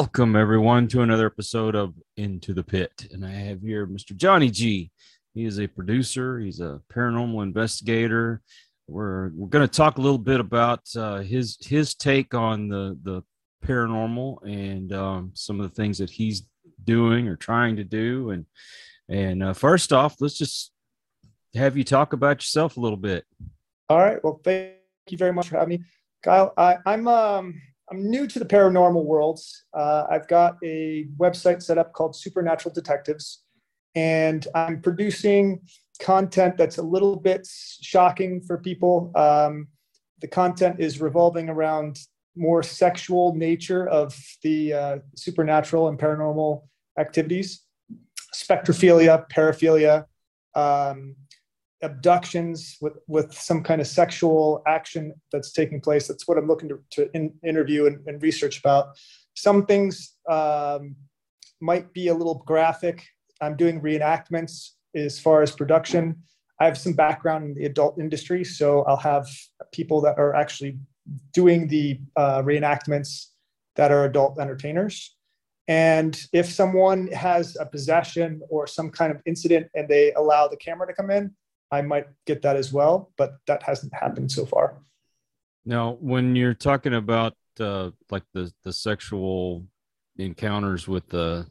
Welcome, everyone, to another episode of Into the Pit. And I have here Mr. Johnny G. He is a producer, he's a paranormal investigator. We're, we're going to talk a little bit about uh, his his take on the, the paranormal and um, some of the things that he's doing or trying to do. And and uh, first off, let's just have you talk about yourself a little bit. All right. Well, thank you very much for having me, Kyle. I, I'm um I'm new to the paranormal worlds. Uh, I've got a website set up called Supernatural Detectives, and I'm producing content that's a little bit shocking for people. Um, the content is revolving around more sexual nature of the uh, supernatural and paranormal activities, spectrophilia, paraphilia, um, abductions with with some kind of sexual action that's taking place. That's what I'm looking to, to in, interview and, and, research about. Some things um, might be a little graphic. I'm doing reenactments as far as production. I have some background in the adult industry, so I'll have people that are actually doing the uh, reenactments that are adult entertainers. And if someone has a possession or some kind of incident and they allow the camera to come in, I might get that as well, but that hasn't happened so far. Now, when you're talking about uh, like the the sexual encounters with the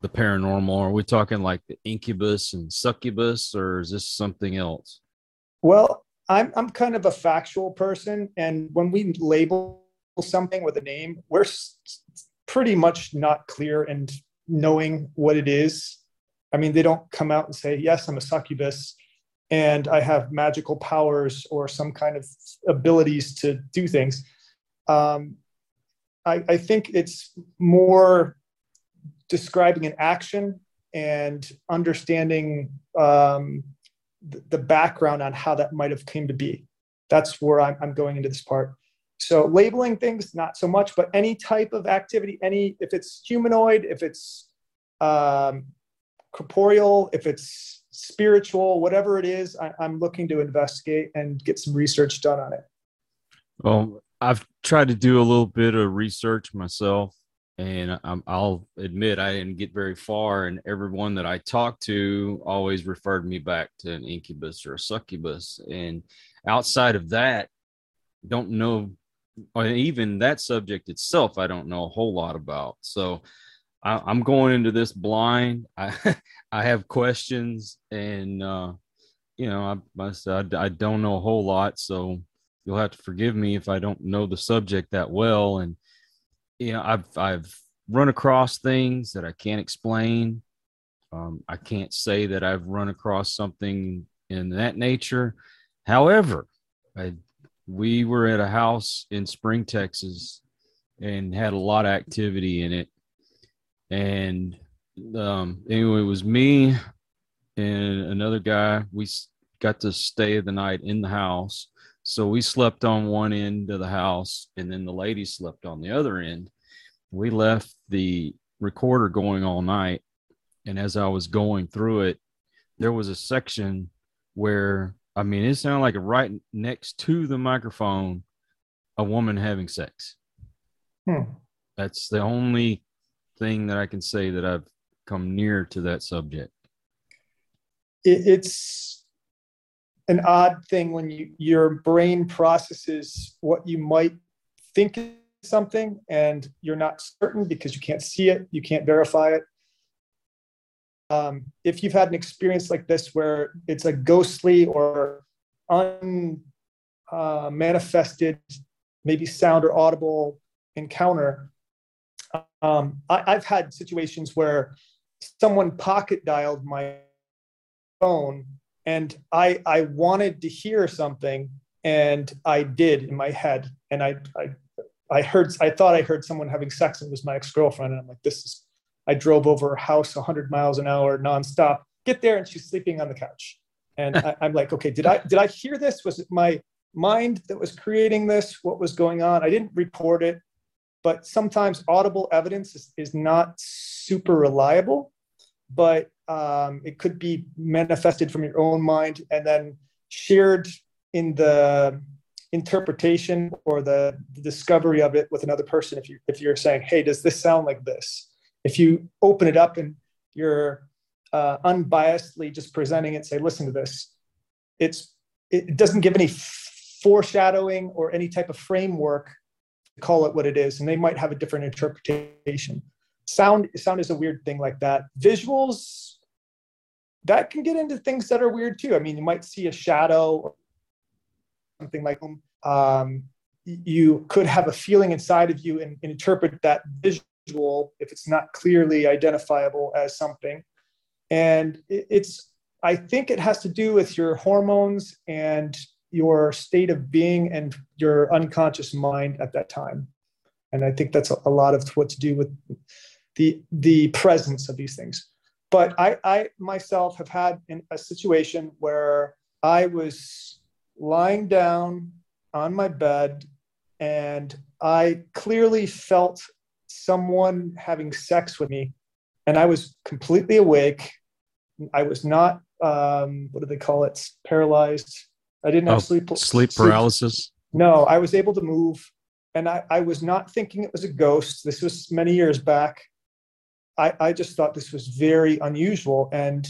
the paranormal, are we talking like the incubus and succubus, or is this something else? Well, I'm I'm kind of a factual person, and when we label something with a name, we're pretty much not clear and knowing what it is. I mean, they don't come out and say, "Yes, I'm a succubus," and I have magical powers or some kind of abilities to do things. Um, I, I think it's more describing an action and understanding um, the, the, background on how that might have came to be. That's where I'm, I'm going into this part. So labeling things, not so much, but any type of activity, any if it's humanoid, if it's um, corporeal, if it's spiritual, whatever it is, I, I'm looking to investigate and get some research done on it. Well, I've tried to do a little bit of research myself, and i will admit I didn't get very far. And everyone that I talked to always referred me back to an incubus or a succubus. And outside of that, don't know, or even that subject itself, I don't know a whole lot about. So I, am going into this blind. I I have questions, and uh, you know, I, I I don't know a whole lot, so you'll have to forgive me if I don't know the subject that well. And you know, I've I've run across things that I can't explain. Um, I can't say that I've run across something in that nature. However, I, we were at a house in Spring, Texas, and had a lot of activity in it and um, anyway, it was me and another guy. We got to stay the night in the house. So we slept on one end of the house, and then the lady slept on the other end. We left the recorder going all night. And as I was going through it, there was a section where, I mean, it sounded like right next to the microphone, a woman having sex. Hmm. That's the only thing that I can say that I've come near to that subject. It's an odd thing when you your brain processes what you might think is something and you're not certain because you can't see it, you can't verify it. Um, if you've had an experience like this where it's a ghostly or unmanifested, uh, maybe sound or audible encounter, um, I, have had situations where someone pocket dialed my phone and I, I wanted to hear something and I did in my head. And I, I, I heard, I thought I heard someone having sex and it was my ex-girlfriend. And I'm like, this is, I drove over her house 100 miles an hour nonstop, get there and she's sleeping on the couch. And I, I'm like, okay, did I, did I hear this? Was it my mind that was creating this? What was going on? I didn't report it but sometimes audible evidence is, is not super reliable, but um, it could be manifested from your own mind and then shared in the interpretation or the, the discovery of it with another person. If you if you're saying hey does this sound like this? If you open it up and you're uh, unbiasedly just presenting it say listen to this. It's it doesn't give any foreshadowing or any type of framework call it what it is and they might have a different interpretation. Sound sound is a weird thing like that. Visuals that can get into things that are weird too. I mean you might see a shadow something like um, you could have a feeling inside of you and, and interpret that visual if it's not clearly identifiable as something. And it, it's i think it has to do with your hormones and your state of being and your unconscious mind at that time and i think that's a, lot of what to do with the the presence of these things but i i myself have had in a situation where i was lying down on my bed and I clearly felt someone having sex with me. And I was completely awake. I was not, um, what do they call it? Paralyzed. I didn't have oh, sleep, sleep paralysis. No, I was able to move. And I, I was not thinking it was a ghost. This was many years back. I, I just thought this was very unusual. And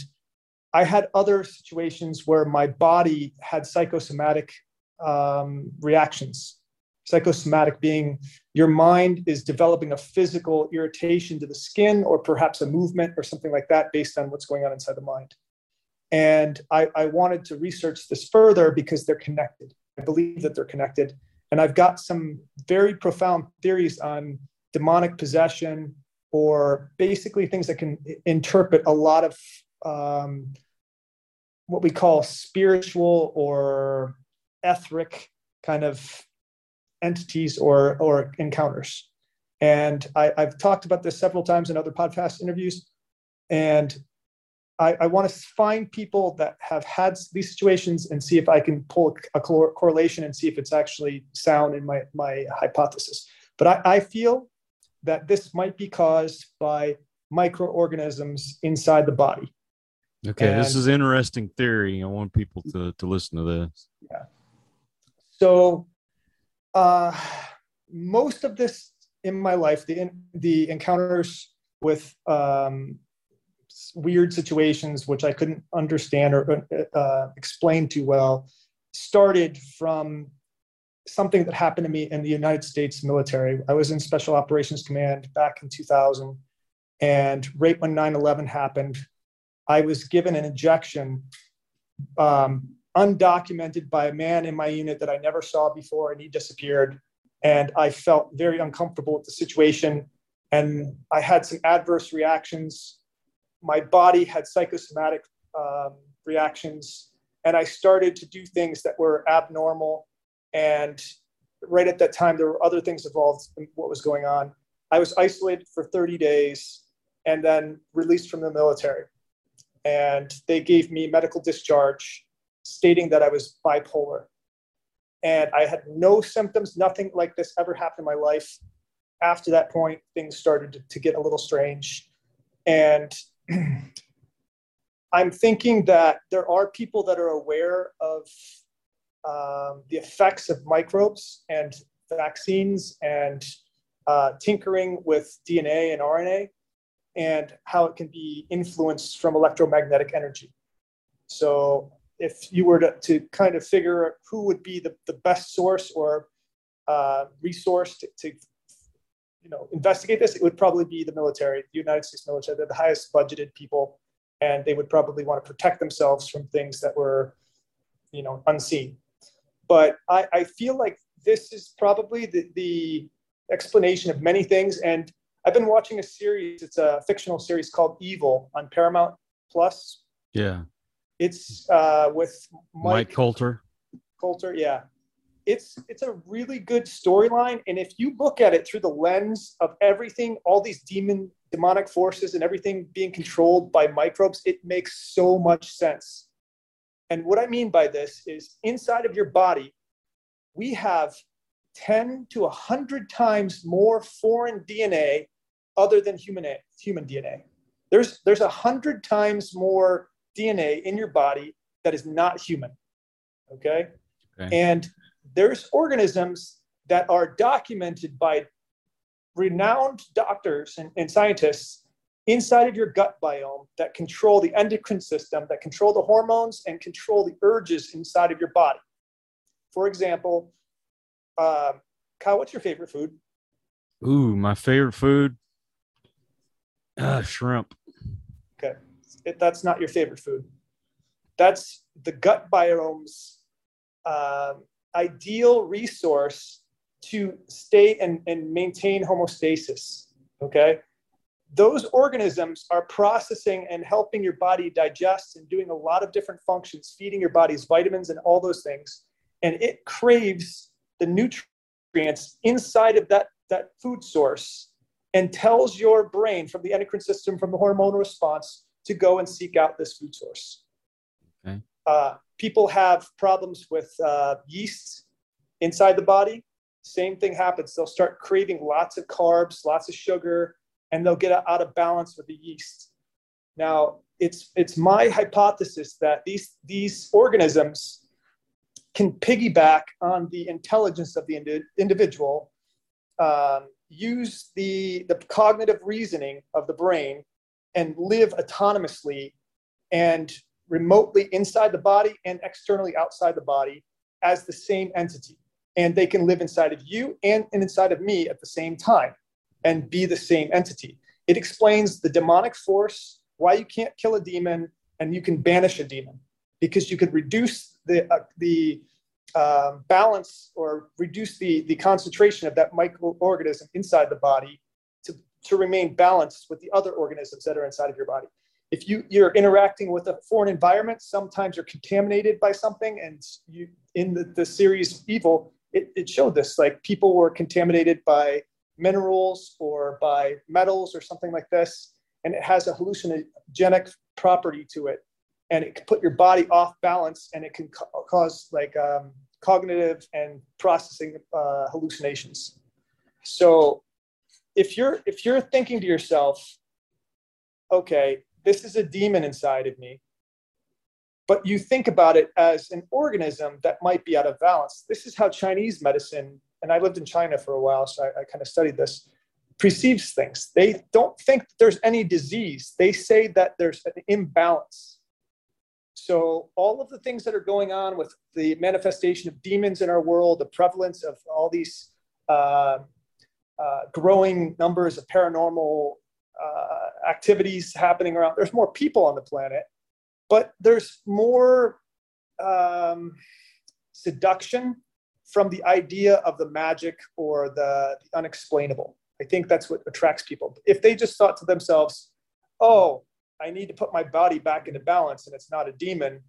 I had other situations where my body had psychosomatic um, reactions. Psychosomatic being your mind is developing a physical irritation to the skin or perhaps a movement or something like that based on what's going on inside the mind. And I, I wanted to research this further because they're connected. I believe that they're connected. And I've got some very profound theories on demonic possession or basically things that can interpret a lot of um, what we call spiritual or etheric kind of entities or or encounters. And I, have talked about this several times in other podcast interviews. And I, I want to find people that have had these situations and see if I can pull a correlation and see if it's actually sound in my, my hypothesis. But I, I feel that this might be caused by microorganisms inside the body. Okay, and, this is interesting theory. I want people to to listen to this. Yeah. So, uh, most of this in my life, the in, the encounters with um, weird situations which I couldn't understand or uh, explain too well, started from something that happened to me in the United States military. I was in Special Operations Command back in 2000, and right when 9/11 happened, I was given an injection um, undocumented by a man in my unit that I never saw before, and he disappeared. And I felt very uncomfortable with the situation. And I had some adverse reactions. My body had psychosomatic um, reactions. And I started to do things that were abnormal. And right at that time, there were other things involved in what was going on. I was isolated for 30 days and then released from the military and they gave me medical discharge stating that I was bipolar. And I had no symptoms, nothing like this ever happened in my life. After that point, things started to, get a little strange. And I'm thinking that there are people that are aware of um, the effects of microbes and vaccines and uh, tinkering with DNA and RNA and how it can be influenced from electromagnetic energy. So if you were to, to kind of figure out who would be the, the best source or uh, resource to, to, you know, investigate this, it would probably be the military, the United States military. They're the highest budgeted people, and they would probably want to protect themselves from things that were, you know, unseen. But I, I feel like this is probably the, the explanation of many things. And I've been watching a series. It's a fictional series called Evil on Paramount Plus. Yeah. It's uh, with Mike, Mike Colter. Colter, yeah. It's it's a really good storyline, and if you look at it through the lens of everything, all these demon demonic forces and everything being controlled by microbes, it makes so much sense. And what I mean by this is inside of your body, we have 10 to 100 times more foreign DNA other than human, human DNA. There's, there's 100 times more DNA in your body that is not human. Okay. okay. And there's organisms that are documented by renowned doctors and, and scientists inside of your gut biome that control the endocrine system, that control the hormones and control the urges inside of your body. For example, uh, Kyle, what's your favorite food? Ooh, my favorite food, uh, shrimp. Okay, it, that's not your favorite food. That's the gut biome's uh, ideal resource to stay and, and maintain homeostasis. Okay, those organisms are processing and helping your body digest and doing a lot of different functions, feeding your body's vitamins and all those things. And it craves the nutrients inside of that, that food source and tells your brain from the endocrine system, from the hormonal response, to go and seek out this food source. Uh, people have problems with uh, yeast inside the body. Same thing happens. They'll start craving lots of carbs, lots of sugar, and they'll get out of balance with the yeast. Now, it's it's my hypothesis that these these organisms can piggyback on the intelligence of the indi- individual, um, use the the cognitive reasoning of the brain, and live autonomously and remotely inside the body and externally outside the body as the same entity. And they can live inside of you and, and inside of me at the same time and be the same entity. It explains the demonic force, why you can't kill a demon and you can banish a demon because you could reduce the, uh, the uh, balance or reduce the, the concentration of that microorganism inside the body to, to remain balanced with the other organisms that are inside of your body. If you, you're interacting with a foreign environment, sometimes you're contaminated by something. And you, in the, the series Evil, it, it showed this like people were contaminated by minerals or by metals or something like this, and it has a hallucinogenic property to it, and it can put your body off balance, and it can ca- cause like um, cognitive and processing uh, hallucinations. So, if you're if you're thinking to yourself, okay, this is a demon inside of me, but you think about it as an organism that might be out of balance. This is how Chinese medicine and I lived in China for a while, so I, I kind of studied this, perceives things. They don't think there's any disease. They say that there's an imbalance. So all of the things that are going on with the manifestation of demons in our world, the prevalence of all these uh, uh, growing numbers of paranormal uh, activities happening around, there's more people on the planet, but there's more um, seduction from the idea of the magic or the, the unexplainable. I think that's what attracts people. If they just thought to themselves, oh, I need to put my body back into balance and it's not a demon,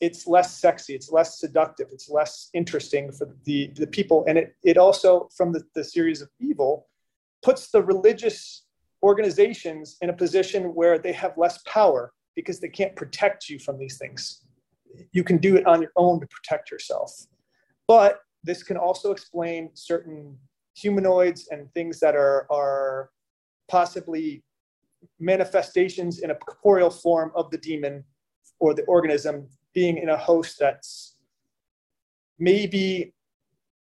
it's less sexy, it's less seductive, it's less interesting for the, the people. And it, it also, from the, the series of evil, puts the religious organizations in a position where they have less power because they can't protect you from these things. You can do it on your own to protect yourself. But this can also explain certain humanoids and things that are, are possibly manifestations in a corporeal form of the demon or the organism being in a host that's maybe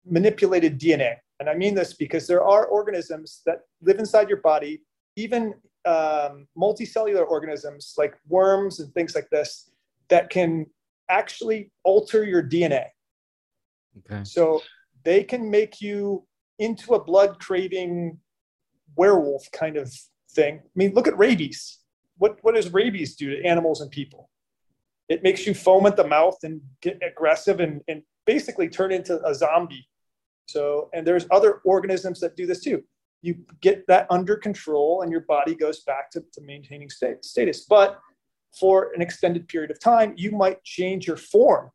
manipulated DNA. And I mean this because there are organisms that live inside your body, even um, multicellular organisms like worms and things like this, that can actually alter your DNA. Okay. So they can make you into a blood craving werewolf kind of thing. I mean, look at rabies. What, what does rabies do to animals and people? It makes you foam at the mouth and get aggressive and, and basically turn into a zombie. So, and there's other organisms that do this too. You get that under control and your body goes back to, to maintaining state, status. But for an extended period of time, you might change your form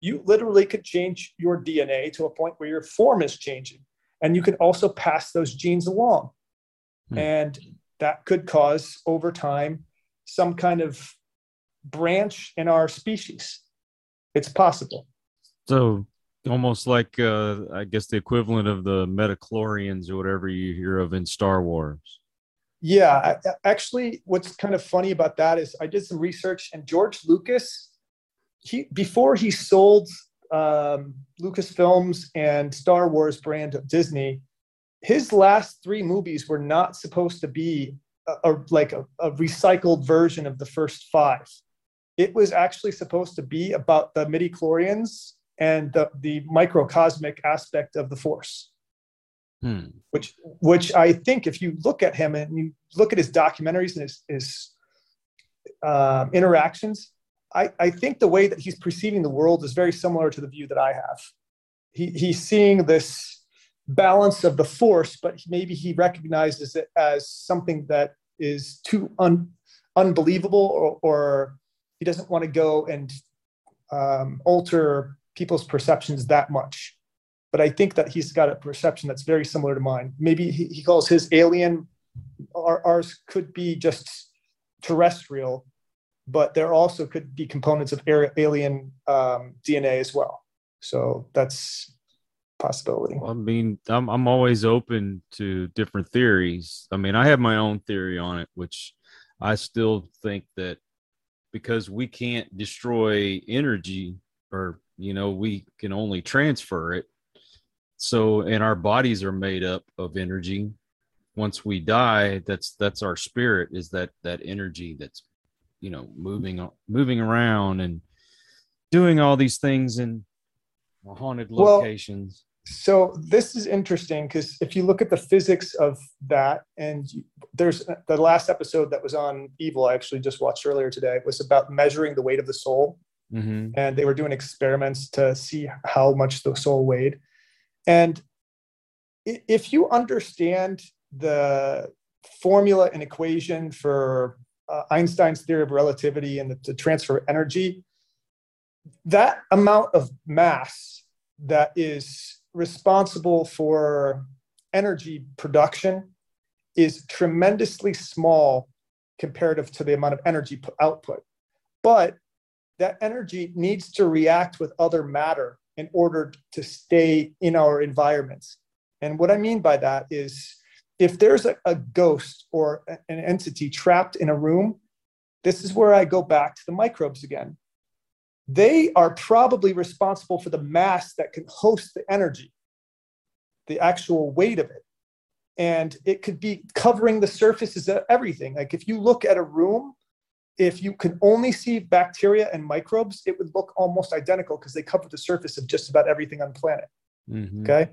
you literally could change your DNA to a point where your form is changing. And you can also pass those genes along. Hmm. And that could cause over time some kind of branch in our species. It's possible. So almost like uh, I guess the equivalent of the midi-chlorians or whatever you hear of in Star Wars. Yeah, actually, what's kind of funny about that is I did some research, and George Lucas he before he sold um, Lucasfilms and Star Wars brand of Disney, his last three movies were not supposed to be a, a like a, a recycled version of the first five. It was actually supposed to be about the midi chlorians and the, the microcosmic aspect of the force. Hmm. Which, which I think, if you look at him and you look at his documentaries and his, his uh, interactions, I, I think the way that he's perceiving the world is very similar to the view that I have. He, he's seeing this balance of the force, but maybe he recognizes it as something that is too un, unbelievable, or, or, he doesn't want to go and um, alter people's perceptions that much. But I think that he's got a perception that's very similar to mine. Maybe he, he calls his alien, our, ours could be just terrestrial, but there also could be components of alien um, DNA as well. So that's possibility. I mean, I'm I'm always open to different theories. I mean, I have my own theory on it, which I still think that because we can't destroy energy or you know we can only transfer it. So and our bodies are made up of energy. Once we die that's that's our spirit is that that energy that's you know moving moving around and doing all these things in haunted locations. well, so this is interesting because if you look at the physics of that and there's the last episode that was on evil i actually just watched earlier today was about measuring the weight of the soul mm-hmm. and they were doing experiments to see how much the soul weighed and if you understand the formula and equation for uh, Einstein's theory of relativity and the, the transfer energy, that amount of mass that is responsible for energy production is tremendously small comparative to the amount of energy output. But that energy needs to react with other matter in order to stay in our environments. And what I mean by that is if there's a, a ghost or an entity trapped in a room, this is where I go back to the microbes again. They are probably responsible for the mass that can host the energy, the actual weight of it. And it could be covering the surfaces of everything. Like if you look at a room if you could only see bacteria and microbes, it would look almost identical because they cover the surface of just about everything on the planet. Mm-hmm. Okay.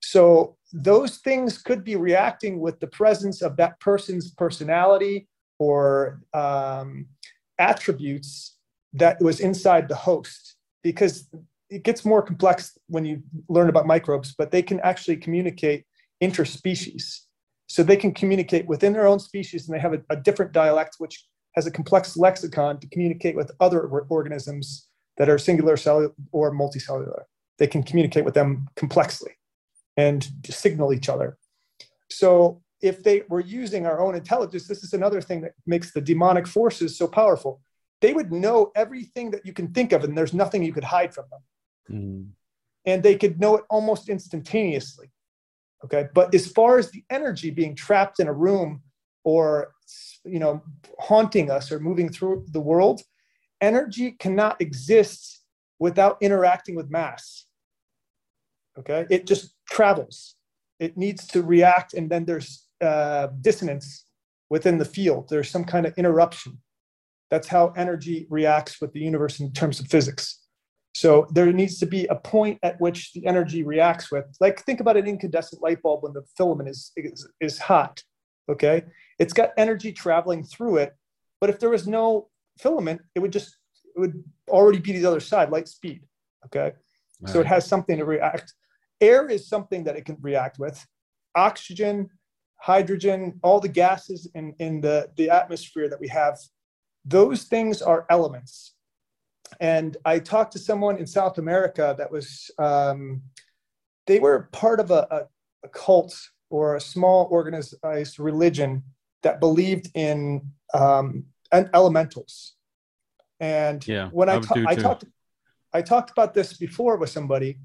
So those things could be reacting with the presence of that person's personality or um, attributes that was inside the host because it gets more complex when you learn about microbes, but they can actually communicate interspecies. So they can communicate within their own species and they have a, a different dialect, which has a complex lexicon to communicate with other organisms that are singular cellular or multicellular. They can communicate with them complexly and signal each other. So if they were using our own intelligence, this is another thing that makes the demonic forces so powerful. They would know everything that you can think of, and there's nothing you could hide from them. Mm. And they could know it almost instantaneously. Okay. But as far as the energy being trapped in a room or you know haunting us or moving through the world energy cannot exist without interacting with mass. Okay? It just travels. It needs to react and then there's uh, dissonance within the field. There's some kind of interruption. That's how energy reacts with the universe in terms of physics. So there needs to be a point at which the energy reacts with like think about an incandescent light bulb when the filament is is, is hot. Okay it's got energy traveling through it. But if there was no filament, it would just it would already be the other side, light speed. Okay. Right. So it has something to react. Air is something that it can react with. Oxygen, hydrogen, all the gases in, in the, the atmosphere that we have, those things are elements. And I talked to someone in South America that was, um, they were part of a, a, a cult or a small organized religion that believed in um, elementals. And yeah, when I, ta- I talked, I talked about this before with somebody,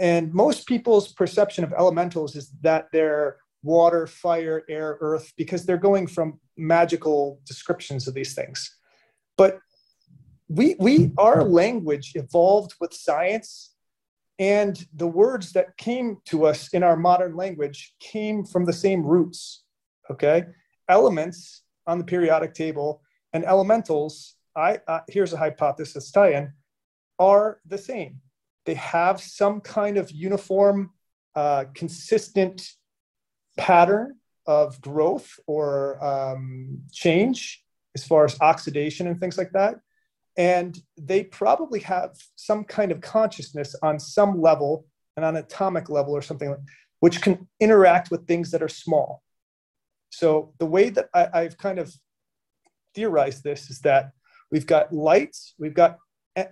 and most people's perception of elementals is that they're water, fire, air, earth, because they're going from magical descriptions of these things. But we we our language evolved with science and the words that came to us in our modern language came from the same roots okay elements on the periodic table and elementals i uh, here's a hypothesis tie-in are the same they have some kind of uniform uh, consistent pattern of growth or um, change as far as oxidation and things like that and they probably have some kind of consciousness on some level, and on atomic level or something, which can interact with things that are small. So the way that I, I've kind of theorized this is that we've got lights, we've got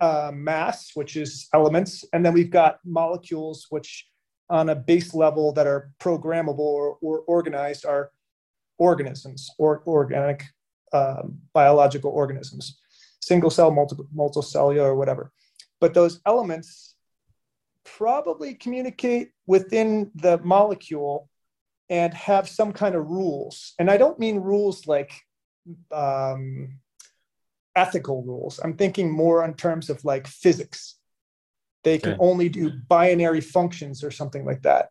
uh, mass, which is elements, and then we've got molecules, which on a base level that are programmable or, or organized are organisms or organic um, biological organisms single cell, multiple, multicellular, or whatever. But those elements probably communicate within the molecule and have some kind of rules. And I don't mean rules like um, ethical rules. I'm thinking more in terms of like physics. They can okay. only do binary functions or something like that.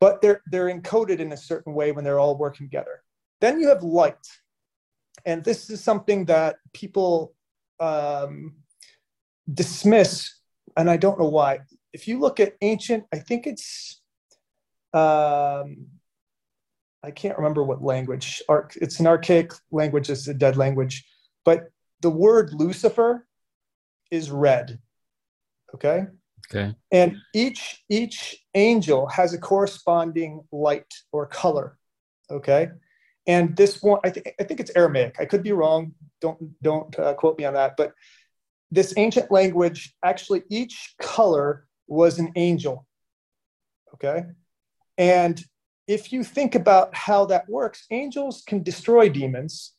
But they're they're encoded in a certain way when they're all working together. Then you have light and this is something that people um, dismiss, and I don't know why. If you look at ancient, I think it's, um, I can't remember what language. It's an archaic language. It's a dead language, but the word Lucifer is red. Okay. Okay. And each each angel has a corresponding light or color. Okay. And this one, I think I think it's Aramaic. I could be wrong. Don't don't uh, quote me on that. But this ancient language, actually, each color was an angel. Okay, and if you think about how that works, angels can destroy demons,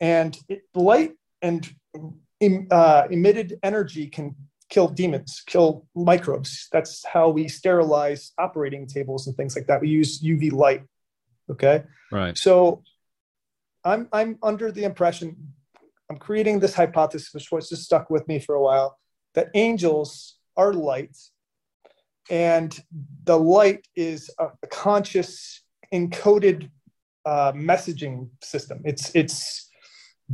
and it, light and uh, emitted energy can kill demons, kill microbes. That's how we sterilize operating tables and things like that. We use UV light. Okay. Right. So I'm I'm under the impression I'm creating this hypothesis, which was just stuck with me for a while, that angels are light, and the light is a, a conscious encoded uh, messaging system. It's it's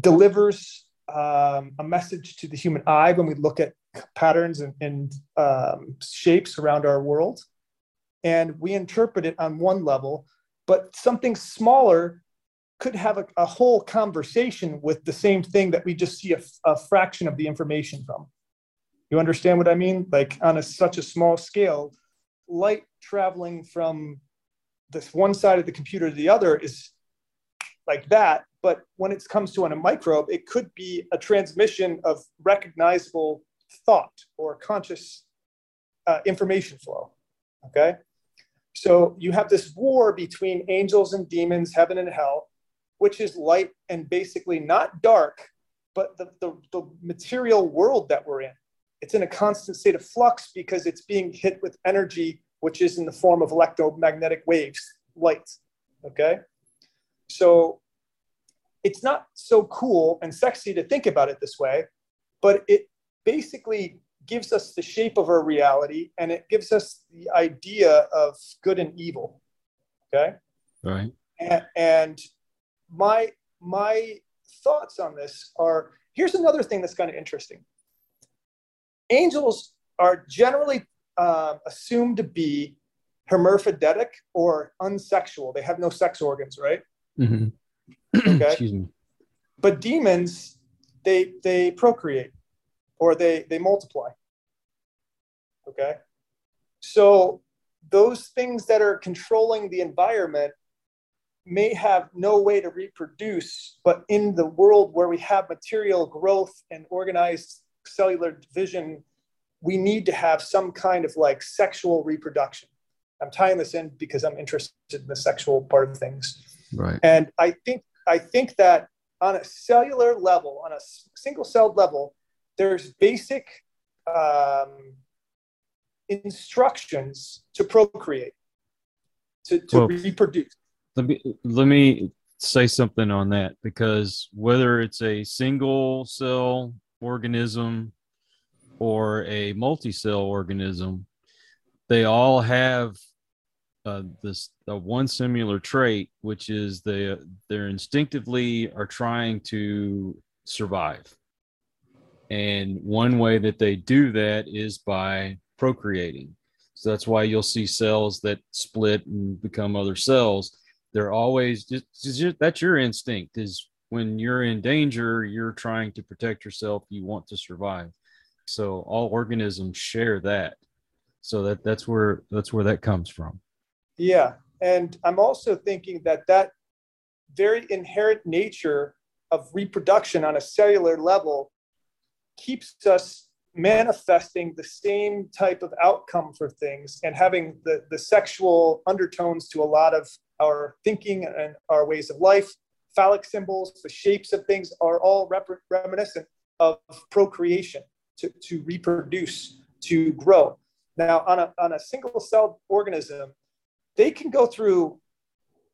delivers um, a message to the human eye when we look at patterns and, and um, shapes around our world, and we interpret it on one level but something smaller could have a, a whole conversation with the same thing that we just see a, a fraction of the information from. You understand what I mean? Like on a, such a small scale, light traveling from this one side of the computer to the other is like that. But when it comes to on a microbe, it could be a transmission of recognizable thought or conscious uh, information flow. Okay. So you have this war between angels and demons, heaven and hell, which is light and basically not dark, but the, the, the material world that we're in. It's in a constant state of flux because it's being hit with energy, which is in the form of electromagnetic waves, light. Okay. So it's not so cool and sexy to think about it this way, but it basically gives us the shape of our reality and it gives us the idea of good and evil okay right and, and my my thoughts on this are here's another thing that's kind of interesting angels are generally uh, assumed to be hermaphroditic or unsexual. They have no sex organs right? Mm-hmm. okay. Excuse me. But demons they they procreate or they they multiply. Okay. So those things that are controlling the environment may have no way to reproduce, but in the world where we have material growth and organized cellular division, we need to have some kind of like sexual reproduction. I'm tying this in because I'm interested in the sexual part of things. Right. And I think I think that on a cellular level, on a single celled level, there's basic um, instructions to procreate, to, to well, reproduce. Let me let me say something on that because whether it's a single cell organism or a multi-cell organism, they all have uh, this uh, one similar trait, which is they they're instinctively are trying to survive, and one way that they do that is by procreating. So that's why you'll see cells that split and become other cells. They're always just, just that's your instinct is when you're in danger, you're trying to protect yourself. You want to survive. So all organisms share that. So that that's where that's where that comes from. Yeah, and I'm also thinking that that very inherent nature of reproduction on a cellular level keeps us manifesting the same type of outcome for things and having the, the sexual undertones to a lot of our thinking and our ways of life. Phallic symbols, the shapes of things are all rep- reminiscent of procreation to, to reproduce, to grow. Now, on a, on a single celled organism, they can go through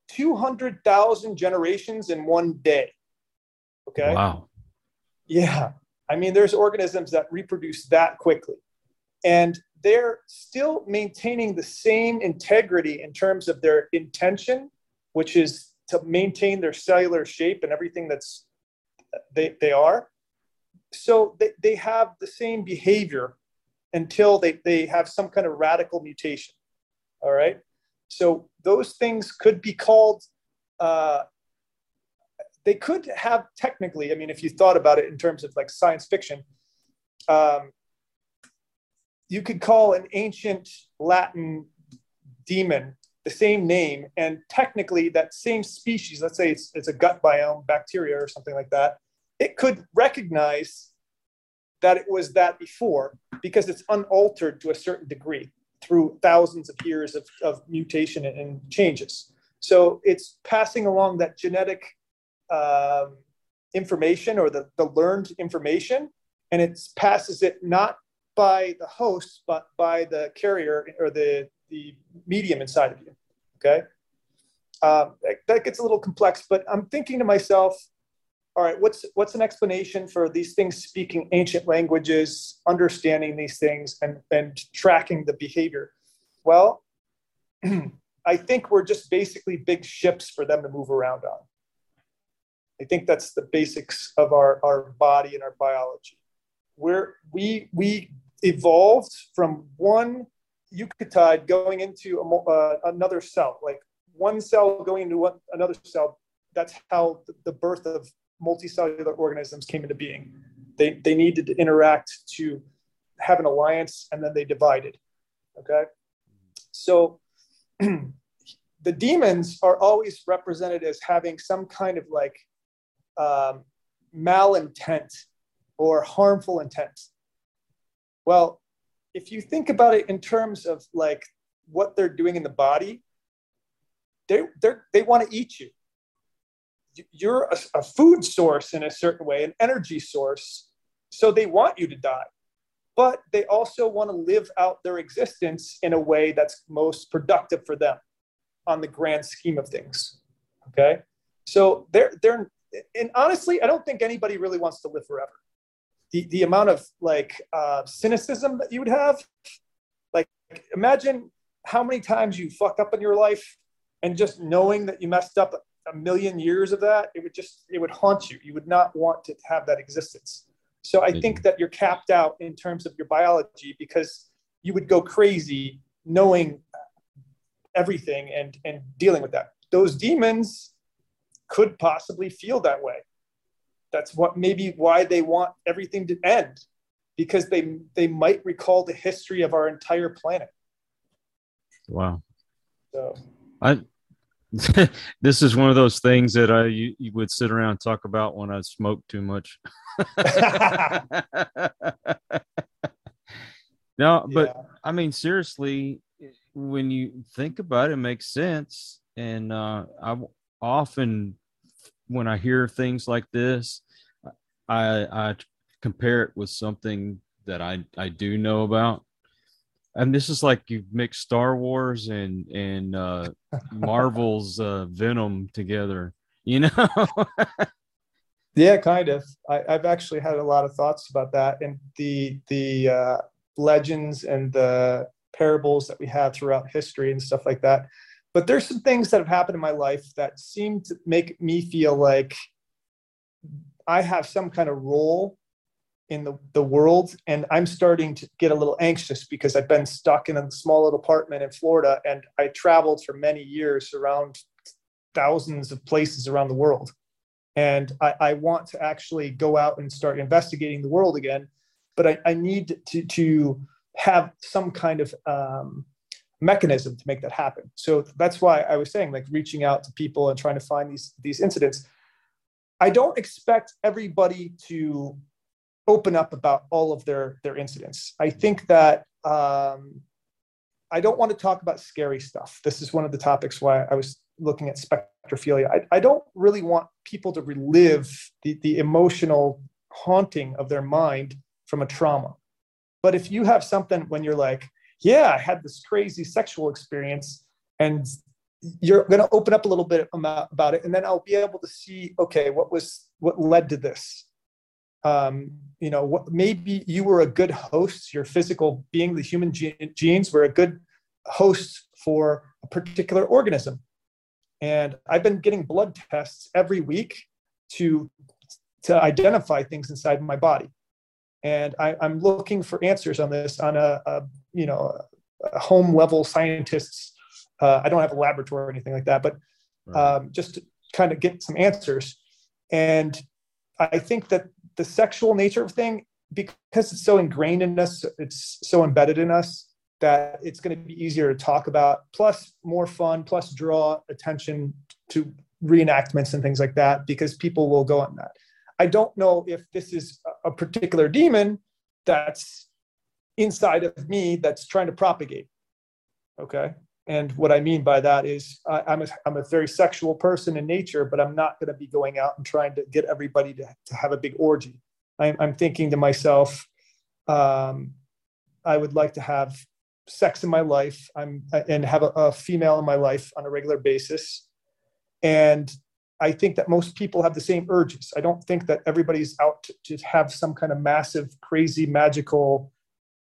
200,000 generations in one day. Okay. Wow. Yeah. I mean, there's organisms that reproduce that quickly. And they're still maintaining the same integrity in terms of their intention, which is to maintain their cellular shape and everything that's they, they are. So they, they have the same behavior until they, they have some kind of radical mutation. All right. So those things could be called, uh, they could have technically, I mean, if you thought about it in terms of like science fiction, um, you could call an ancient Latin demon the same name, and technically that same species, let's say it's, it's a gut biome bacteria or something like that, it could recognize that it was that before because it's unaltered to a certain degree through thousands of years of, of mutation and changes. So it's passing along that genetic um, information or the, the learned information, and it passes it not by the host, but by the carrier or the, the medium inside of you. Okay. Um, that, that gets a little complex, but I'm thinking to myself, all right, what's what's an explanation for these things speaking ancient languages, understanding these things, and and tracking the behavior? Well, I think we're just basically big ships for them to move around on. I think that's the basics of our, our body and our biology. Where we we evolved from one eukaryote going into a, uh, another cell, like one cell going into one, another cell. That's how the birth of multicellular organisms came into being. They, they needed to interact to have an alliance and then they divided. Okay. So the demons are always represented as having some kind of like um, malintent or harmful intent. Well, if you think about it in terms of like what they're doing in the body, they they they want to eat you. You're a, a food source in a certain way, an energy source. So they want you to die. But they also want to live out their existence in a way that's most productive for them on the grand scheme of things okay? So they're they're and honestly i don't think anybody really wants to live forever the the amount of like uh, cynicism that you would have like imagine how many times you fucked up in your life and just knowing that you messed up a million years of that, it would just it would haunt you. You would not want to have that existence. So I think that you're capped out in terms of your biology because you would go crazy knowing everything and and dealing with that. Those demons could possibly feel that way. That's what maybe why they want everything to end because they they might recall the history of our entire planet. Wow. So I this is one of those things that I you, you, would sit around and talk about when I smoke too much. no, but yeah. I mean seriously, when you think about it, it makes sense. And uh, I often, when I hear things like this, I I compare it with something that I I do know about. And this is like you mix Star Wars and and uh, Marvel's uh, Venom together. you know? Yeah kind of. I, have actually had a lot of thoughts about that. And the the uh, legends and the parables that we have throughout history and stuff like that but there's some things that have happened in my life that seem to make me feel like i have some kind of role in the, the world and i'm starting to get a little anxious because i've been stuck in a small little apartment in florida and i traveled for many years around thousands of places around the world. And I, I, want to actually go out and start investigating the world again but i, I need to, to have some kind of um, mechanism to make that happen so that's why i was saying like reaching out to people and trying to find these these incidents i don't expect everybody to open up about all of their their incidents i think that um, i don't want to talk about scary stuff this is one of the topics why i was looking at spectrophilia. I, I don't really want people to relive the, the emotional haunting of their mind from a trauma. But if you have something when you're like, yeah, I had this crazy sexual experience, and you're going to open up a little bit about it, and then I'll be able to see, okay, what was what led to this. Um, you know, what, maybe you were a good host. Your physical being, the human genes, were a good host for a particular organism. And I've been getting blood tests every week to, to identify things inside my body. And I, am looking for answers on this on a, a you know, a home level scientists. Uh, I don't have a laboratory or anything like that, but um, just to kind of get some answers. And I think that the sexual nature of thing, because it's so ingrained in us, it's so embedded in us, that it's going to be easier to talk about, plus more fun, plus draw attention to reenactments and things like that, because people will go on that. I don't know if this is a particular demon that's inside of me that's trying to propagate. Okay. And what I mean by that is I, am a, I'm a very sexual person in nature, but I'm not going to be going out and trying to get everybody to, to have a big orgy. I'm, I'm thinking to myself, um, I would like to have sex in my life i'm and have a, a, female in my life on a regular basis and i think that most people have the same urges i don't think that everybody's out to, to have some kind of massive crazy magical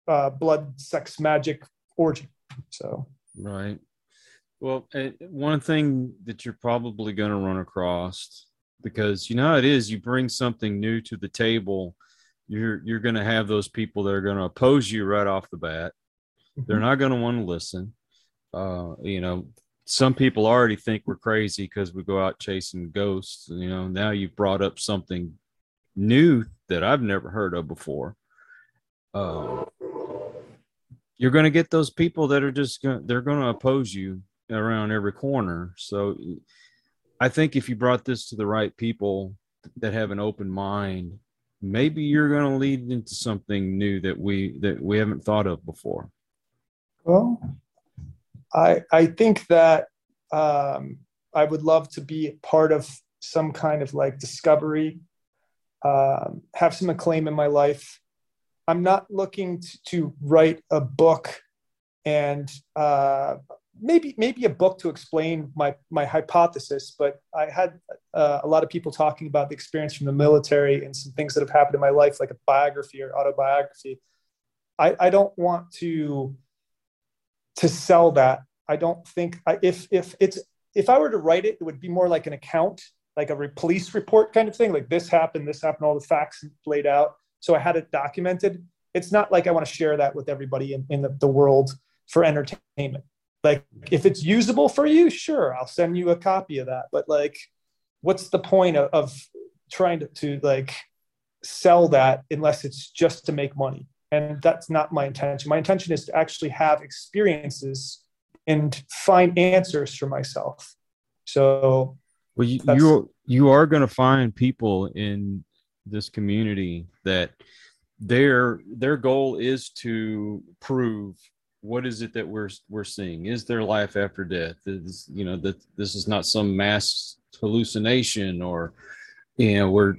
uh, blood sex magic orgy so right well one thing that you're probably going to run across because you know how it is you bring something new to the table you're you're going to have those people that are going to oppose you right off the bat they're mm-hmm. not going to want to listen. Uh, you know, some people already think we're crazy because we go out chasing ghosts. You know, now you've brought up something new that I've never heard of before. Uh, you're going to get those people that are just going they're going to oppose you around every corner. So I think if you brought this to the right people that have an open mind, maybe you're going to lead into something new that we that we haven't thought of before. Well, I I think that um, I would love to be part of some kind of like discovery, um, have some acclaim in my life. I'm not looking to, to write a book and uh, maybe maybe a book to explain my my hypothesis. But I had uh, a lot of people talking about the experience from the military and some things that have happened in my life, like a biography or autobiography. I, I don't want to to sell that. I don't think I, if if it's if I were to write it, it would be more like an account, like a police report kind of thing. Like this happened, this happened, all the facts laid out. So I had it documented. It's not like I want to share that with everybody in, in the, the world for entertainment. Like if it's usable for you, sure, I'll send you a copy of that. But like, what's the point of, of trying to, to like sell that unless it's just to make money? And that's not my intention. My intention is to actually have experiences and find answers for myself. So well you you, you are going to find people in this community that their their goal is to prove what is it that we're we're seeing? Is there life after death? Is you know that this is not some mass hallucination or you know we're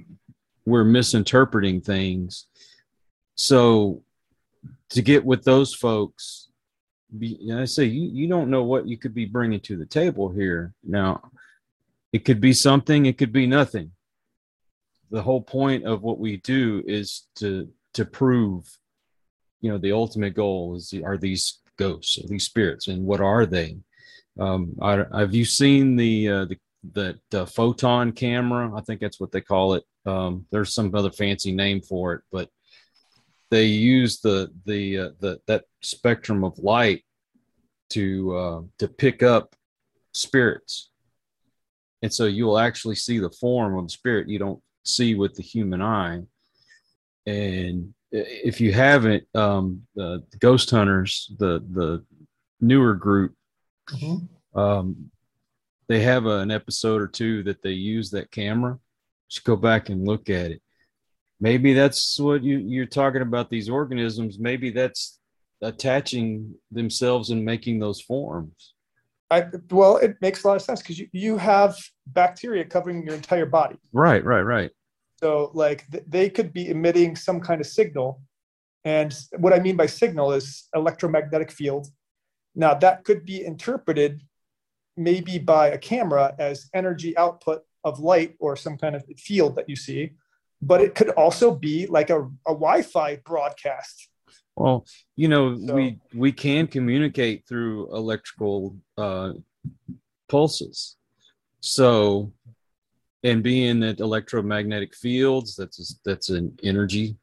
we're misinterpreting things so to get with those folks, be, I say you, you don't know what you could be bringing to the table here. Now, It could be something, it could be nothing. The whole point of what we do is to to prove, you know, the ultimate goal is are these ghosts, are these spirits, and what are they? Um, have you seen the uh, the that uh, photon camera? I think that's what they call it. Um, there's some other fancy name for it, but they use the the uh, the that spectrum of light to uh, to pick up spirits, and so you will actually see the form of the spirit you don't see with the human eye. And if you haven't, um, the, ghost hunters, the the newer group, mm-hmm. um, they have a, an episode or two that they use that camera. Just go back and look at it. Maybe that's what you, you're talking about. These organisms. Maybe that's attaching themselves and making those forms. I, well, it makes a lot of sense because you, you have bacteria covering your entire body. Right, right, right. So, like, th- they could be emitting some kind of signal. And what I mean by signal is electromagnetic field. Now, that could be interpreted maybe by a camera as energy output of light or some kind of field that you see, but it could also be like a, a Wi-Fi broadcast. Well, you know, so, we we can communicate through electrical uh, pulses. So, and being that electromagnetic fields, that's that's an energy.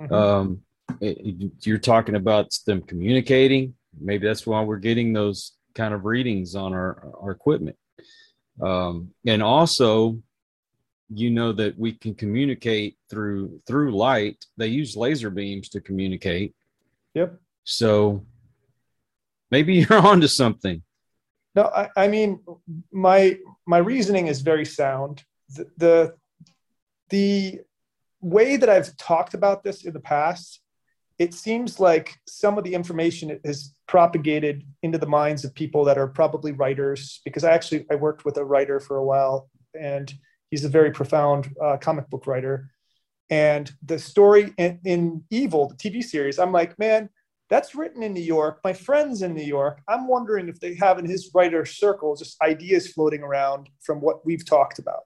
Mm-hmm. Um, it, you're talking about them communicating. Maybe that's why we're getting those kind of readings on our, our equipment. Um, and also, you know that we can communicate through through light. They use laser beams to communicate. Yep. So maybe you're onto something. No, I, I mean my my reasoning is very sound. The, the the way that I've talked about this in the past it seems like some of the information is propagated into the minds of people that are probably writers because i actually i worked with a writer for a while and he's a very profound uh, comic book writer. And the story in, in evil the tv series i'm like man that's written in new york. My friends in new york. I'm wondering if they have in his writer circle just ideas floating around from what we've talked about.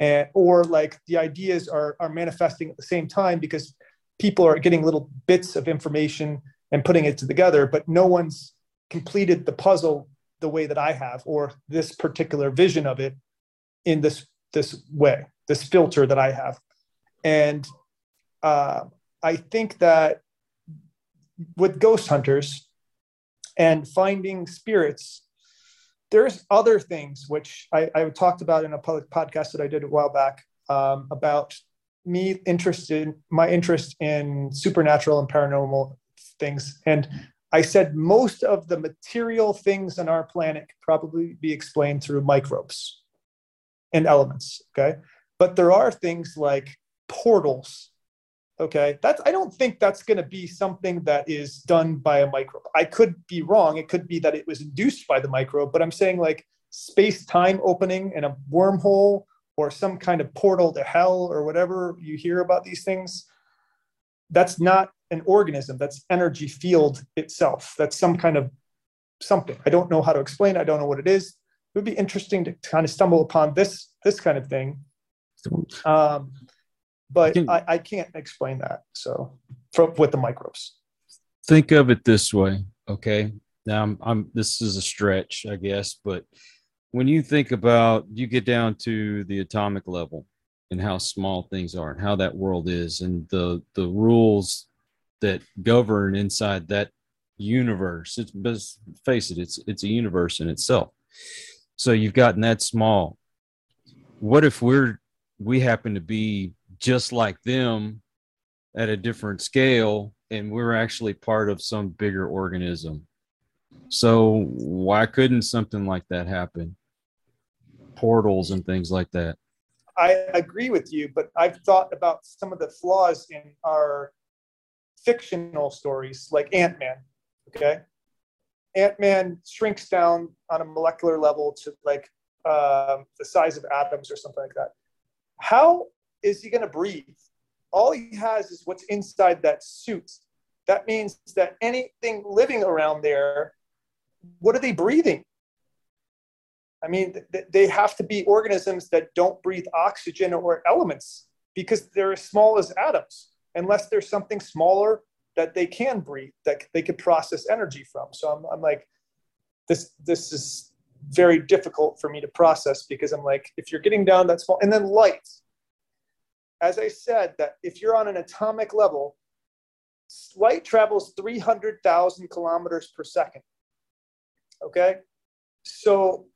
And or like the ideas are are manifesting at the same time because people are getting little bits of information and putting it together, but no one's completed the puzzle the way that I have, or this particular vision of it in this this way, this filter that I have. And uh, I think that with ghost hunters and finding spirits, there's other things which I, I talked about in a public podcast that I did a while back um, about me interested my interest in supernatural and paranormal things and i said most of the material things on our planet could probably be explained through microbes and elements okay? But there are things like portals okay? That's i don't think that's going to be something that is done by a microbe. I could be wrong. It could be that it was induced by the microbe but i'm saying like space time opening and a wormhole or some kind of portal to hell or whatever you hear about these things that's not an organism. That's energy field itself. That's some kind of something. I don't know how to explain i don't know what it is it would be interesting to kind of stumble upon this this kind of thing. Um, but I, I can't explain that so from, with the microbes think of it this way okay? Now I'm, I'm this is a stretch i guess but when you think about you get down to the atomic level and how small things are and how that world is and the the rules that govern inside that universe it's face it it's it's a universe in itself so you've gotten that small what if we're we happen to be just like them at a different scale and we're actually part of some bigger organism so why couldn't something like that happen portals and things like that. I agree with you, but I've thought about some of the flaws in our fictional stories, like Ant Man. Okay, Ant Man shrinks down on a molecular level to like um, the size of atoms or something like that. How is he going to breathe? All he has is what's inside that suit. That means that anything living around there, what are they breathing? I mean, th- they have to be organisms that don't breathe oxygen or elements because they're as small as atoms, unless there's something smaller that they can breathe, that they could process energy from. So I'm, I'm like, this, this is very difficult for me to process because I'm like, if you're getting down that small, and then light. As I said, that if you're on an atomic level, light travels 300,000 kilometers per second. Okay. So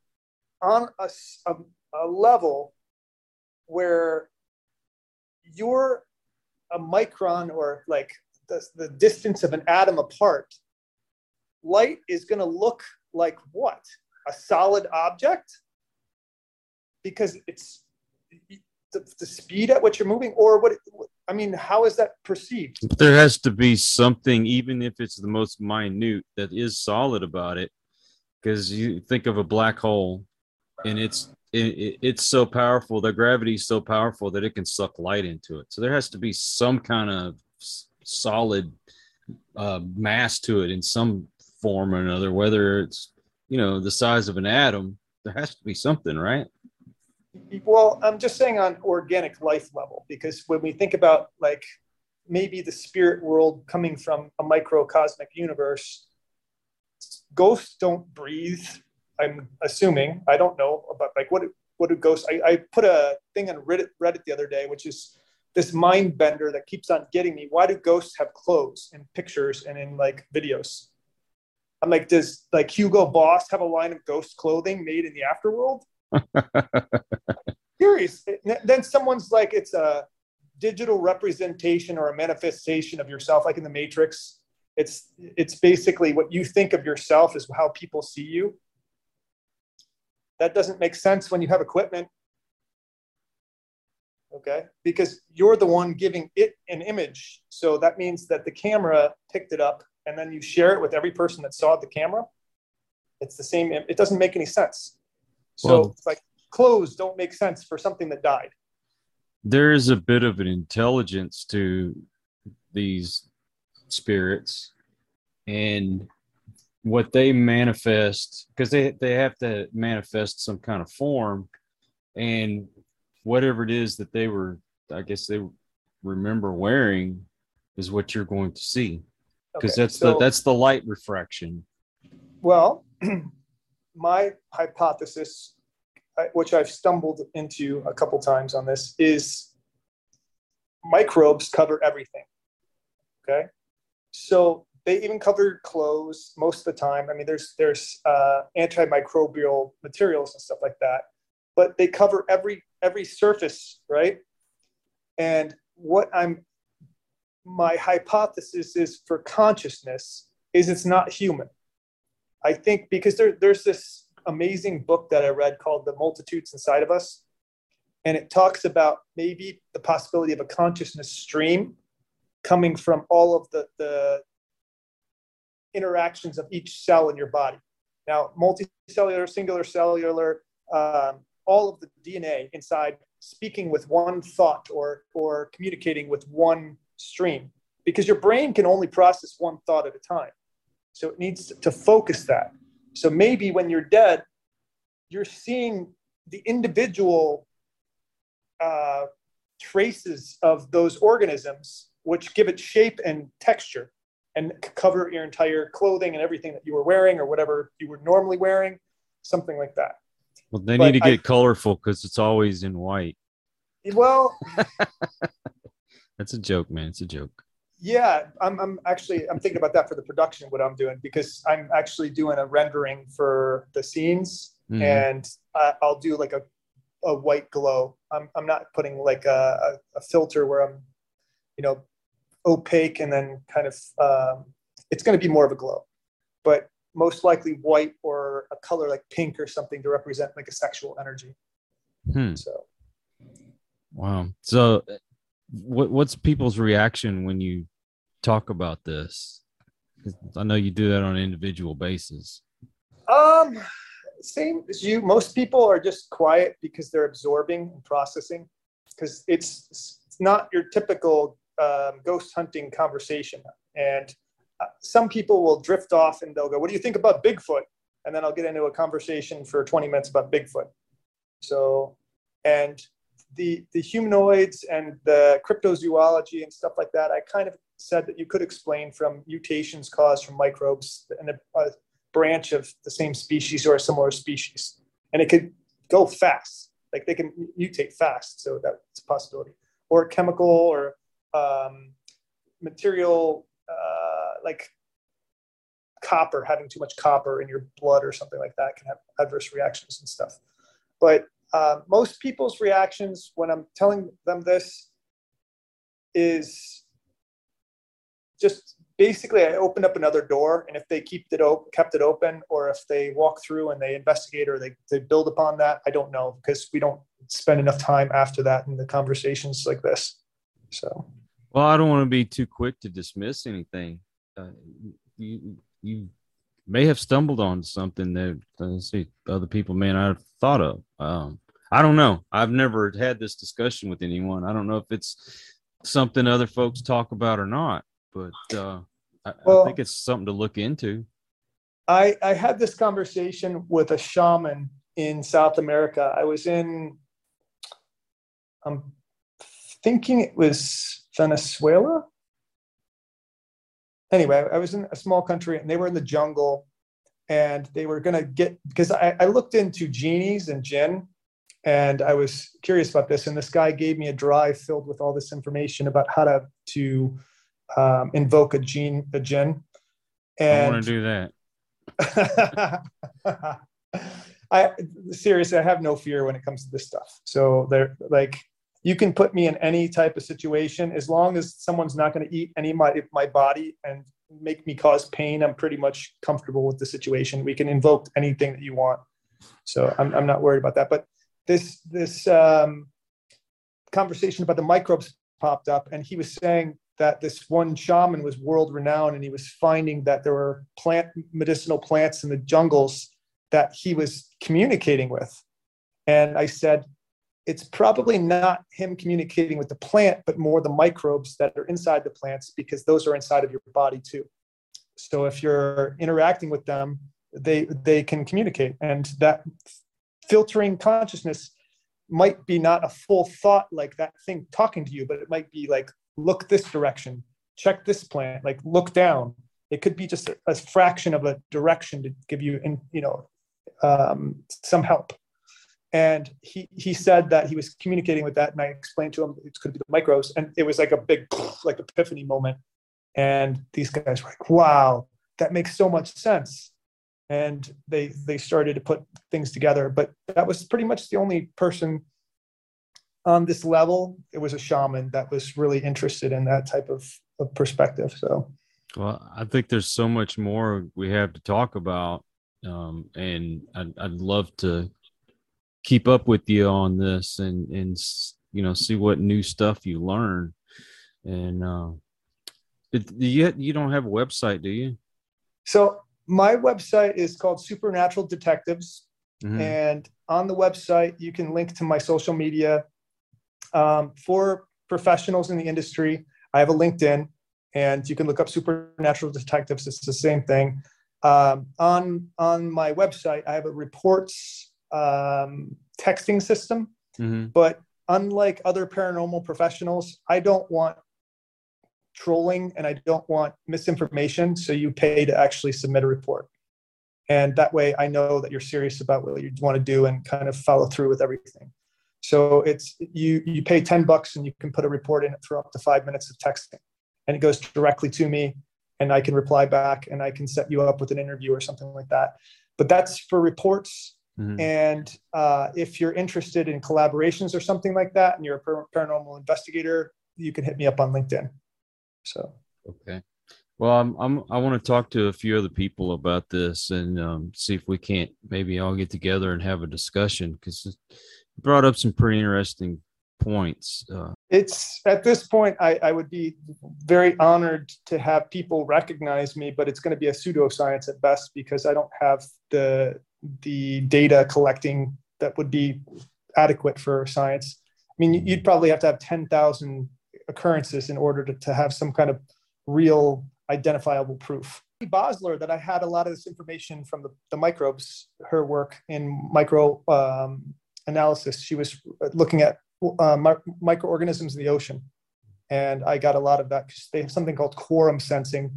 on a, a, a level where you're a micron or like the, the distance of an atom apart, light is going to look like what? A solid object? Because it's the, the speed at which you're moving, or what? I mean, how is that perceived? There has to be something, even if it's the most minute, that is solid about it. Because you think of a black hole, and it's it, it's so powerful the gravity is so powerful that it can suck light into it so there has to be some kind of solid uh, mass to it in some form or another whether it's you know the size of an atom there has to be something right well i'm just saying on organic life level because when we think about like maybe the spirit world coming from a microcosmic universe ghosts don't breathe I'm assuming I don't know about like what what do ghosts. I, I put a thing on Reddit Reddit the other day, which is this mind bender that keeps on getting me. Why do ghosts have clothes in pictures and in like videos? I'm like, does like Hugo Boss have a line of ghost clothing made in the afterworld? Curious. Then someone's like, it's a digital representation or a manifestation of yourself, like in the Matrix. It's it's basically what you think of yourself is how people see you. That doesn't make sense when you have equipment. Okay, because you're the one giving it an image. So that means that the camera picked it up and then you share it with every person that saw the camera. It's the same, it doesn't make any sense. So well, like clothes don't make sense for something that died. There is a bit of an intelligence to these spirits. And what they manifest because they they have to manifest some kind of form and whatever it is that they were i guess they remember wearing is what you're going to see. Because okay, that's so, the that's the light refraction. Well my hypothesis which i've stumbled into a couple times on this is microbes cover everything okay? So they even cover clothes most of the time. I mean, there's there's uh, antimicrobial materials and stuff like that, but they cover every every surface, right? And what I'm my hypothesis is for consciousness is it's not human. I think because there, there's this amazing book that I read called The Multitudes Inside of Us. And it talks about maybe the possibility of a consciousness stream coming from all of the, the, interactions of each cell in your body. Now, multicellular, singular cellular, um, all of the DNA inside speaking with one thought or, or communicating with one stream because your brain can only process one thought at a time. So it needs to focus that. So maybe when you're dead, you're seeing the individual uh, traces of those organisms, which give it shape and texture and cover your entire clothing and everything that you were wearing or whatever you were normally wearing, something like that. Well, they but need to get I, colorful because it's always in white. Well, that's a joke, man. It's a joke. Yeah, I'm, I'm actually I'm thinking about that for the production. What I'm doing because I'm actually doing a rendering for the scenes, mm. and I, will do like a a white glow. I'm I'm not putting like a, a, a filter where I'm, you know, opaque and then kind of um, it's going to be more of a glow but most likely white or a color like pink or something to represent like a sexual energy. Hmm. so. Wow. So what, what's people's reaction when you talk about this? I know you do that on an individual basis. Um same as you. Most people are just quiet because they're absorbing and processing because it's it's not your typical um, ghost hunting conversation. And uh, some people will drift off and they'll go, What do you think about Bigfoot? and then I'll get into a conversation for 20 minutes about Bigfoot. So, and the the humanoids and the cryptozoology and stuff like that, I kind of said that you could explain from mutations caused from microbes and a, a branch of the same species or a similar species, and it could go fast. Like they can mutate fast, so that's a possibility. Or chemical or um, material like copper, having too much copper in your blood or something like that can have adverse reactions and stuff. But uh, most people's reactions when I'm telling them this is just basically I opened up another door, and if they keep it kept it open, or if they walk through and they investigate or they, they build upon that, I don't know because we don't spend enough time after that in the conversations like this. So, well, I don't want to be too quick to dismiss anything. Uh, you you may have stumbled on something that uh, see other people may not have thought of. Um, I don't know. I've never had this discussion with anyone. I don't know if it's something other folks talk about or not, but uh, I, well, I think it's something to look into. I, I had this conversation with a shaman in South America. I was in, I'm thinking it was Venezuela anyway, I was in a small country and they were in the jungle and they were going to get, because I, I looked into genies and jinn and I was curious about this. And this guy gave me a drive filled with all this information about how to, to um, invoke a gene, a jinn. And I want to do that. I seriously, I have no fear when it comes to this stuff. So they're like, you can put me in any type of situation. As long as someone's not going to eat any of my, my body and make me cause pain i'm pretty much comfortable with the situation. We can invoke anything that you want. So i'm, I'm not worried about that. But this this um, conversation about the microbes popped up and he was saying that this one shaman was world renowned and he was finding that there were plant medicinal plants in the jungles that he was communicating with. And i said it's probably not him communicating with the plant, but more the microbes that are inside the plants because those are inside of your body too. So if you're interacting with them, they they can communicate, and that filtering consciousness might be not a full thought like that thing talking to you, but it might be like look this direction, check this plant, like look down. It could be just a, a fraction of a direction to give you, in, you know, um, some help and he he said that he was communicating with that and i explained to him it could be the micros and it was like a big like epiphany moment. And these guys were like wow that makes so much sense. And they they started to put things together but that was pretty much the only person on this level. It was a shaman that was really interested in that type of, of perspective so. Well i think there's so much more we have to talk about um, and I'd, I'd love to keep up with you on this and and you know see what new stuff you learn. And uh you you don't have a website do you? So my website is called supernatural detectives. Mm-hmm. and on the website you can link to my social media. Um, for professionals in the industry i have a linkedin and you can look up supernatural detectives. It's the same thing. Um, on on my website i have a reports um, texting system. Mm-hmm. But unlike other paranormal professionals, I don't want trolling and I don't want misinformation. So you pay to actually submit a report. And that way I know that you're serious about what you want to do and kind of follow through with everything. So it's you you pay 10 bucks and you can put a report in it for up to five minutes of texting. And it goes directly to me and I can reply back and I can set you up with an interview or something like that. But that's for reports Mm-hmm. And uh, if you're interested in collaborations or something like that, and you're a paranormal investigator, you can hit me up on LinkedIn. So okay. Well, I'm, I'm I want to talk to a few other people about this and um, see if we can't maybe all get together and have a discussion because it brought up some pretty interesting points. Uh, it's at this point, I, I would be very honored to have people recognize me, but it's going to be a pseudoscience at best because I don't have the the data collecting that would be adequate for science. I mean, you'd probably have to have 10,000 occurrences in order to, to have some kind of real identifiable proof. Bassler that I had a lot of this information from the, the microbes, her work in micro um, analysis. She was looking at uh, microorganisms in the ocean. And I got a lot of that because they have something called quorum sensing,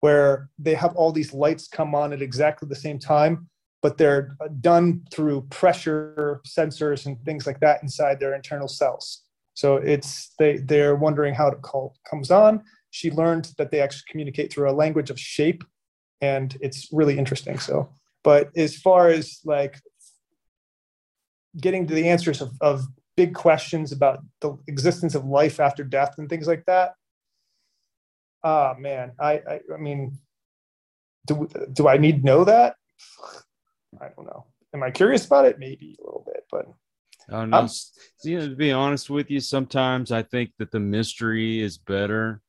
where they have all these lights come on at exactly the same time, but they're done through pressure sensors and things like that inside their internal cells. So it's they they're wondering how it call, comes on. She learned that they actually communicate through a language of shape, and it's really interesting. So, but as far as like getting to the answers of, of big questions about the existence of life after death and things like that. Ah, man, I, I, I mean, do do I need to know that? I don't know. Am I curious about it? Maybe a little bit, but Oh no! you know, to be honest with you, sometimes I think that the mystery is better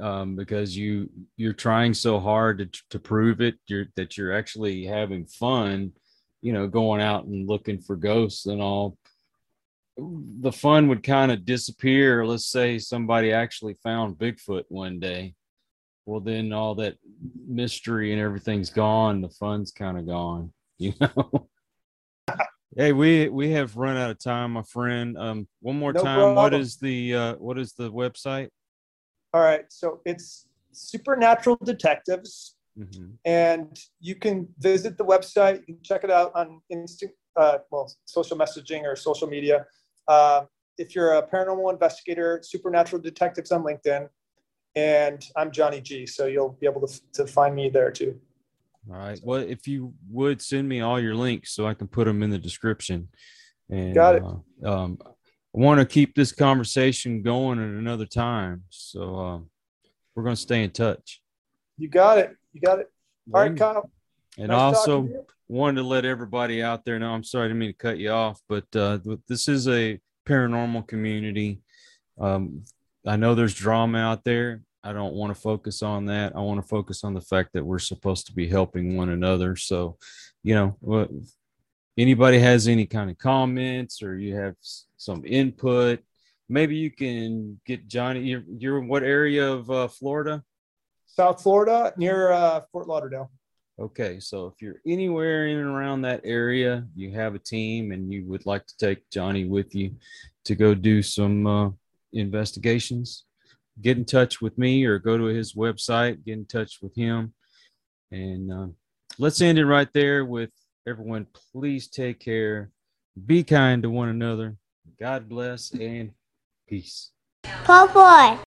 um, because you you're trying so hard to to prove it. You're that you're actually having fun, you know, going out and looking for ghosts and all. The fun would kind of disappear. Let's say somebody actually found Bigfoot one day. Well, then all that mystery and everything's gone. The fun's kind of gone, you know. Hey, we we have run out of time, my friend. Um, one more no time. Problem. What is the uh, what is the website? All right, so it's Supernatural Detectives, mm-hmm. and you can visit the website. You can check it out on instant, uh, well, social messaging or social media. Uh, if you're a paranormal investigator, Supernatural Detectives on LinkedIn, and I'm Johnny G. So you'll be able to to find me there too. All right. Well, if you would send me all your links so I can put them in the description. And, Got it. Uh, um, I want to keep this conversation going at another time. So uh, we're going to stay in touch. You got it. You got it. All right, Kyle. And nice also wanted to let everybody out there know I'm sorry to mean to cut you off, but uh, this is a paranormal community. Um, I know there's drama out there. I don't want to focus on that. I want to focus on the fact that we're supposed to be helping one another. So, you know, anybody has any kind of comments or you have some input, maybe you can get Johnny. You're, you're in what area of uh, Florida? South Florida, near uh, Fort Lauderdale. Okay, so if you're anywhere in and around that area, you have a team, and you would like to take Johnny with you to go do some uh, investigations get in touch with me or go to his website, get in touch with him. And uh, let's end it right there with everyone. Please take care, be kind to one another. God bless and peace. Paul boy.